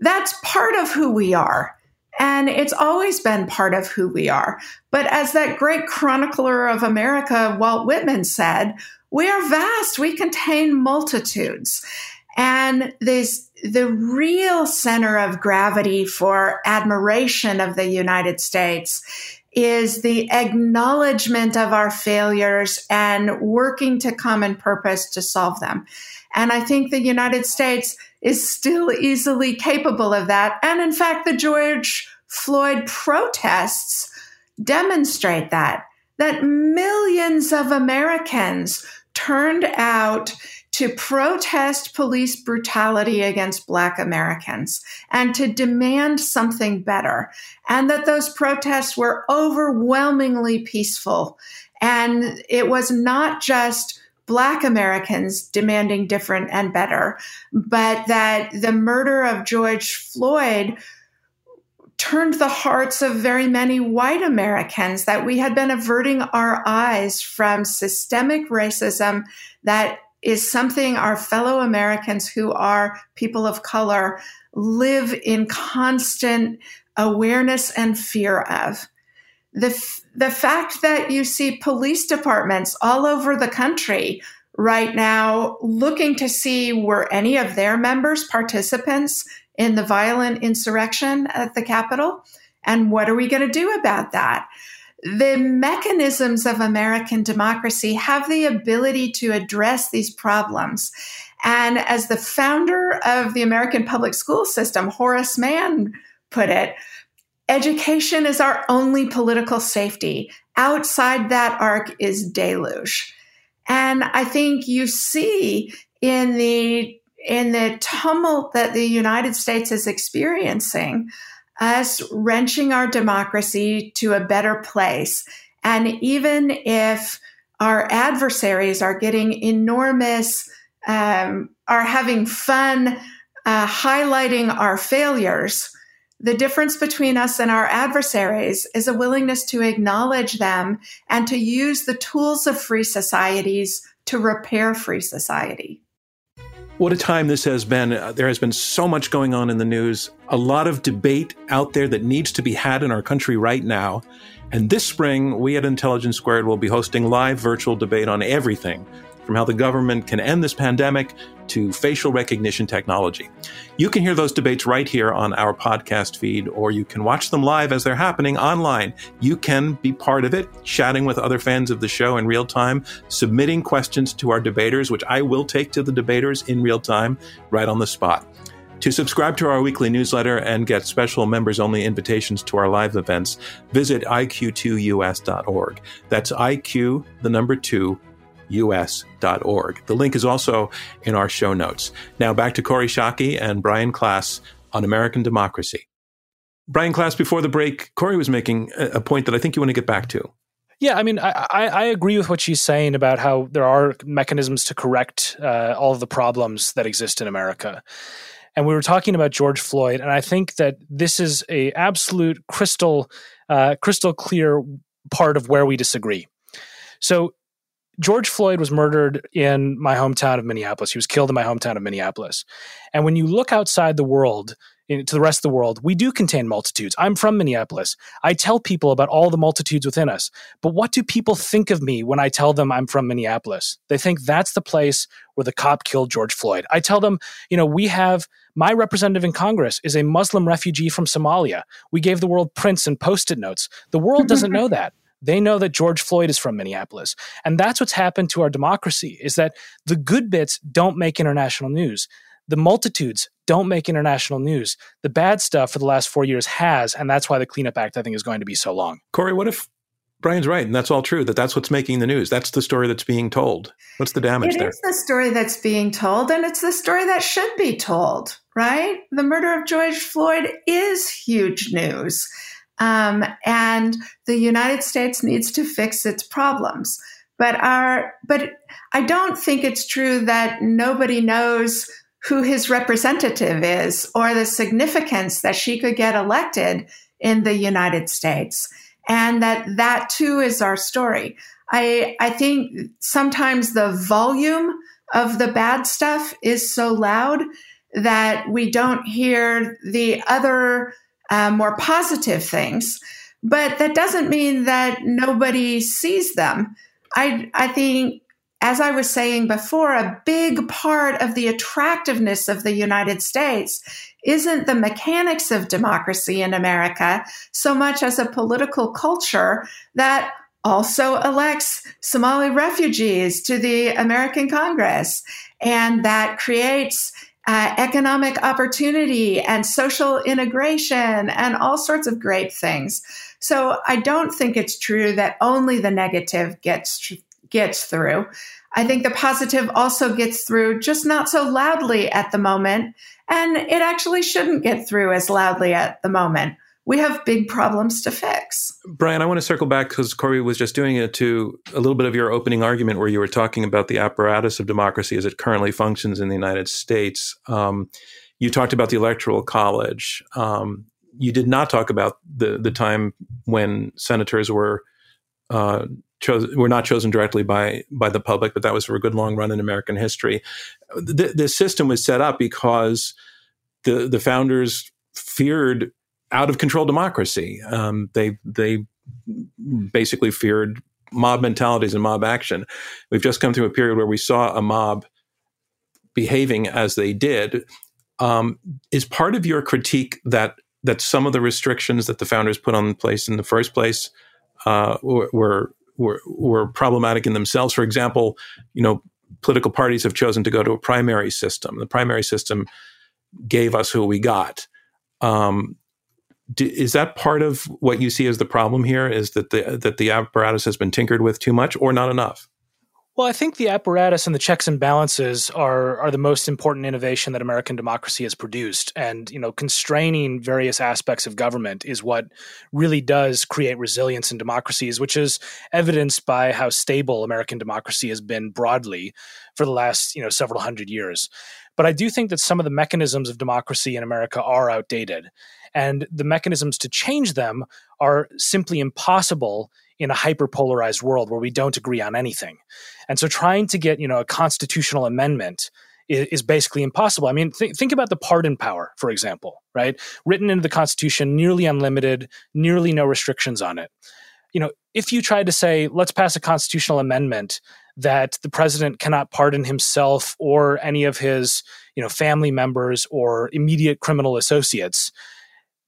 that's part of who we are. And it's always been part of who we are. But as that great chronicler of America, Walt Whitman said, we are vast, we contain multitudes. And this, the real center of gravity for admiration of the United States is the acknowledgement of our failures and working to common purpose to solve them. And I think the United States is still easily capable of that. And in fact, the George Floyd protests demonstrate that, that millions of Americans turned out to protest police brutality against Black Americans and to demand something better. And that those protests were overwhelmingly peaceful. And it was not just Black Americans demanding different and better, but that the murder of George Floyd turned the hearts of very many white Americans that we had been averting our eyes from systemic racism that is something our fellow Americans who are people of color live in constant awareness and fear of the, the fact that you see police departments all over the country right now looking to see were any of their members participants in the violent insurrection at the Capitol? And what are we going to do about that? The mechanisms of American democracy have the ability to address these problems. And as the founder of the American public school system, Horace Mann, put it, Education is our only political safety. Outside that ark is deluge. And I think you see in the in the tumult that the United States is experiencing, us wrenching our democracy to a better place. And even if our adversaries are getting enormous, um, are having fun uh, highlighting our failures, the difference between us and our adversaries is a willingness to acknowledge them and to use the tools of free societies to repair free society. What a time this has been. Uh, there has been so much going on in the news, a lot of debate out there that needs to be had in our country right now. And this spring, we at Intelligence Squared will be hosting live virtual debate on everything from how the government can end this pandemic to facial recognition technology. You can hear those debates right here on our podcast feed, or you can watch them live as they're happening online. You can be part of it, chatting with other fans of the show in real time, submitting questions to our debaters, which I will take to the debaters in real time, right on the spot. To subscribe to our weekly newsletter and get special members only invitations to our live events, visit iq2us.org. That's IQ, the number two, us.org. The link is also in our show notes. Now back to Kori Schake and Brian Klaas on American democracy. Brian Klaas, before the break, Corey was making a point that I think you want to get back to. Yeah, I mean, I, I, agree with what she's saying about how there are mechanisms to correct uh, all of the problems that exist in America. And we were talking about George Floyd, and I think that this is a absolute crystal, uh, crystal clear part of where we disagree. So George Floyd was murdered in my hometown of Minneapolis. He was killed in my hometown of Minneapolis. And when you look outside the world, to the rest of the world, we do contain multitudes. I'm from Minneapolis. I tell people about all the multitudes within us. But what do people think of me when I tell them I'm from Minneapolis? They think that's the place where the cop killed George Floyd. I tell them, you know, we have my representative in Congress is a Muslim refugee from Somalia. We gave the world Prince and post it notes. The world doesn't know that. They know that George Floyd is from Minneapolis. And that's what's happened to our democracy is that the good bits don't make international news. The multitudes don't make international news. The bad stuff for the last four years has, and that's why the Cleanup Act, I think, is going to be so long. Kori, what if Brian's right, and that's all true. That that's what's making the news. That's the story that's being told. What's the damage it there? It is the story that's being told, and it's the story that should be told. Right? The murder of George Floyd is huge news. Um, and the United States needs to fix its problems. But our, but I don't think it's true that nobody knows who his representative is or the significance that she could get elected in the United States. And that that too is our story. I, I think sometimes the volume of the bad stuff is so loud that we don't hear the other uh, more positive things. But that doesn't mean that nobody sees them. I, I think, as I was saying before, a big part of the attractiveness of the United States isn't the mechanics of democracy in America so much as a political culture that also elects Somali refugees to the American Congress and that creates uh, economic opportunity and social integration and all sorts of great things. So I don't think it's true that only the negative gets gets through. I think the positive also gets through, just not so loudly at the moment, and it actually shouldn't get through as loudly at the moment. We have big problems to fix. Brian, I want to circle back because Kori was just doing it to a little bit of your opening argument where you were talking about the apparatus of democracy as it currently functions in the United States. Um, you talked about the Electoral College. Um, you did not talk about the the time when senators were uh, were not chosen directly by by the public, but that was for a good long run in American history. The, the system was set up because the the founders feared out of control democracy. Um, they they basically feared mob mentalities and mob action. We've just come through a period where we saw a mob behaving as they did. Um, is part of your critique that that some of the restrictions that the founders put on place in the first place uh, were, were were problematic in themselves. For example, you know, political parties have chosen to go to a primary system. The primary system gave us who we got. Um, do, is that part of what you see as the problem here? Is that the that the apparatus has been tinkered with too much or not enough? Well, I think the apparatus and the checks and balances are are the most important innovation that American democracy has produced. And you know, constraining various aspects of government is what really does create resilience in democracies, which is evidenced by how stable American democracy has been broadly for the last you know several hundred years. But I do think that some of the mechanisms of democracy in America are outdated, and the mechanisms to change them are simply impossible in a hyperpolarized world where we don't agree on anything. And so trying to get, you know, a constitutional amendment is, is basically impossible. I mean, th- think about the pardon power, for example, right? Written into the Constitution, nearly unlimited, nearly no restrictions on it. You know, if you tried to say, let's pass a constitutional amendment that the president cannot pardon himself or any of his, you know, family members or immediate criminal associates,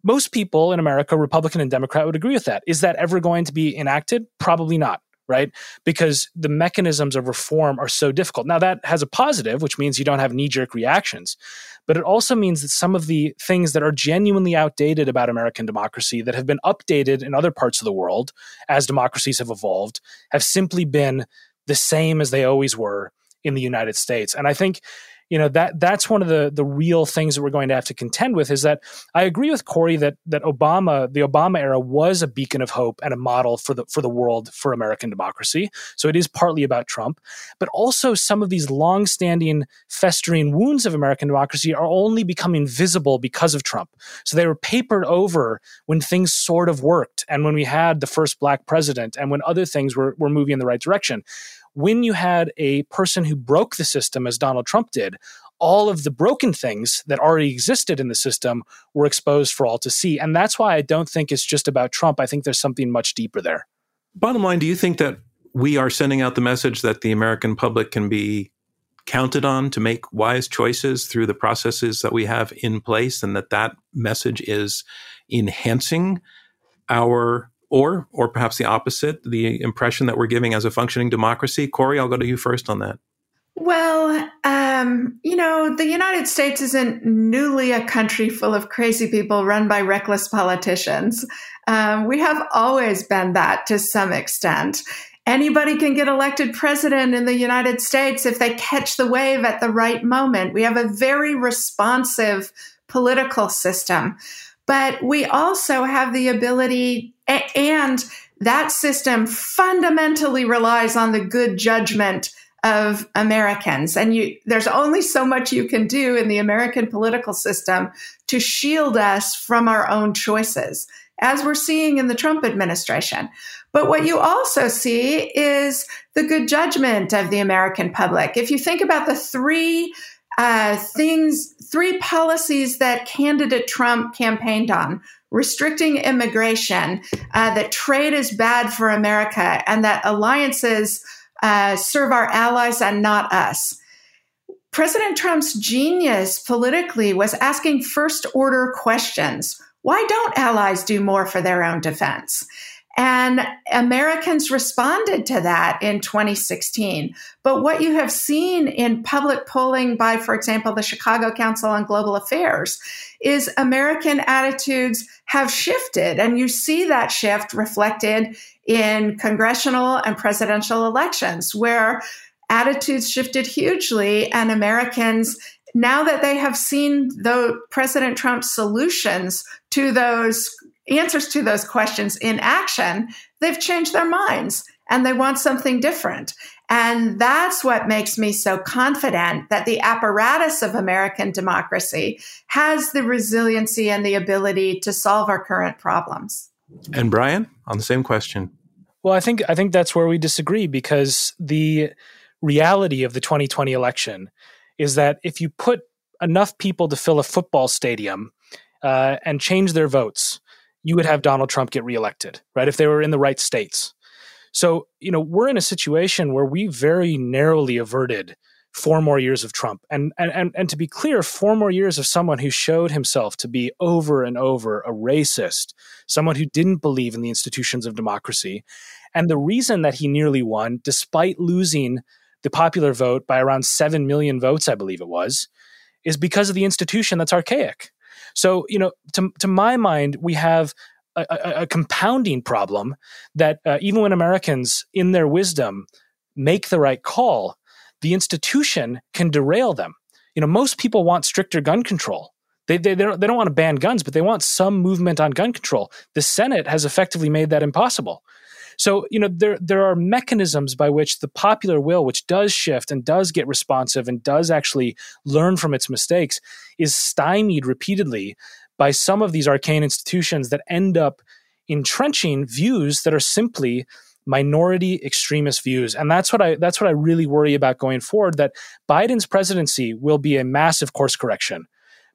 most people in America, Republican and Democrat, would agree with that. Is that ever going to be enacted? Probably not, right? Because the mechanisms of reform are so difficult. Now, that has a positive, which means you don't have knee jerk reactions. But it also means that some of the things that are genuinely outdated about American democracy that have been updated in other parts of the world as democracies have evolved have simply been the same as they always were in the United States. And I think you know that that's one of the the real things that we're going to have to contend with is that I agree with Kori that that Obama the Obama era was a beacon of hope and a model for the for the world for American democracy. So it is partly about Trump, but also some of these long-standing festering wounds of American democracy are only becoming visible because of Trump. So they were papered over when things sort of worked and when we had the first black president and when other things were were moving in the right direction when you had a person who broke the system, as Donald Trump did, all of the broken things that already existed in the system were exposed for all to see. And that's why I don't think it's just about Trump. I think there's something much deeper there. Bottom line, do you think that we are sending out the message that the American public can be counted on to make wise choices through the processes that we have in place and that that message is enhancing our or or perhaps the opposite, the impression that we're giving as a functioning democracy. kori I'll go to you first on that. Well, um, you know, the United States isn't newly a country full of crazy people run by reckless politicians. Um, we have always been that to some extent. Anybody can get elected president in the United States if they catch the wave at the right moment. We have a very responsive political system. But we also have the ability, and that system fundamentally relies on the good judgment of Americans. And you, there's only so much you can do in the American political system to shield us from our own choices, as we're seeing in the Trump administration. But what you also see is the good judgment of the American public. If you think about the three uh, things, three policies that candidate Trump campaigned on restricting immigration, uh, that trade is bad for America, and that alliances uh, serve our allies and not us. President Trump's genius politically was asking first order questions. Why don't allies do more for their own defense? And Americans responded to that in 2016. But what you have seen in public polling by, for example, the Chicago Council on Global Affairs is American attitudes have shifted. And you see that shift reflected in congressional and presidential elections, where attitudes shifted hugely and Americans now that they have seen the President Trump's solutions to those answers to those questions in action, they've changed their minds and they want something different. And that's what makes me so confident that the apparatus of American democracy has the resiliency and the ability to solve our current problems. And Brian, on the same question. Well, I think I think that's where we disagree because the reality of the 2020 election is that if you put enough people to fill a football stadium uh, and change their votes, you would have Donald Trump get reelected, right? If they were in the right states. So, you know, we're in a situation where we very narrowly averted four more years of Trump. And, and, and, and to be clear, four more years of someone who showed himself to be over and over a racist, someone who didn't believe in the institutions of democracy. And the reason that he nearly won, despite losing the popular vote by around 7 million votes, I believe it was, is because of the institution that's archaic. So, you know, to, to my mind, we have a, a, compounding problem that uh, even when Americans, in their wisdom, make the right call, the institution can derail them. You know, most people want stricter gun control. They, they, they, don't, they don't want to ban guns, but they want some movement on gun control. The Senate has effectively made that impossible. So, you know, there there are mechanisms by which the popular will, which does shift and does get responsive and does actually learn from its mistakes, is stymied repeatedly by some of these arcane institutions that end up entrenching views that are simply minority extremist views. And that's what i that's what i really worry about going forward that biden's presidency will be a massive course correction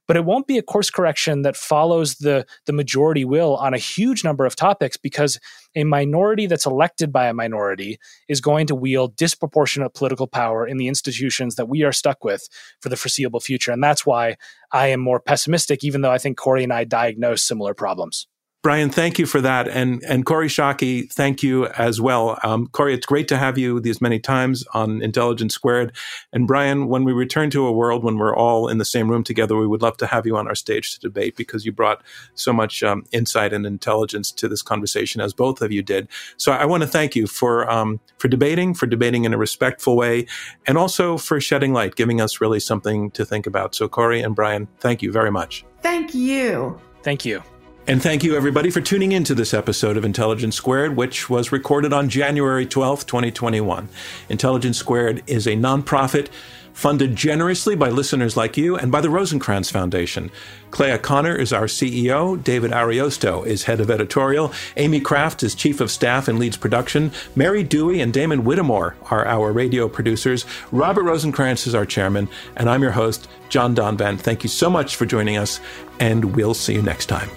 but it won't be a course correction that follows the the majority will on a huge number of topics because a minority that's elected by a minority is going to wield disproportionate political power in the institutions that we are stuck with for the foreseeable future. And that's why i am more pessimistic even though i think Kori and i diagnose similar problems Brian, thank you for that. And, and Kori Schake, thank you as well. Um, Kori, it's great to have you these many times on Intelligence Squared. And Brian, when we return to a world when we're all in the same room together, we would love to have you on our stage to debate because you brought so much um, insight and intelligence to this conversation, as both of you did. So I want to thank you for, um, for debating, for debating in a respectful way, and also for shedding light, giving us really something to think about. So, Kori and Brian, thank you very much. Thank you. Thank you. And thank you, everybody, for tuning in to this episode of Intelligence Squared, which was recorded on January 12th, 2021. Intelligence Squared is a nonprofit funded generously by listeners like you and by the Rosenkranz Foundation. Clea Conner is our CEO. David Ariosto is head of editorial. Amy Kraft is chief of staff and leads production. Mary Dewey and Damon Whittemore are our radio producers. Robert Rosenkranz is our chairman. And I'm your host, John Donvan. Thank you so much for joining us, and we'll see you next time.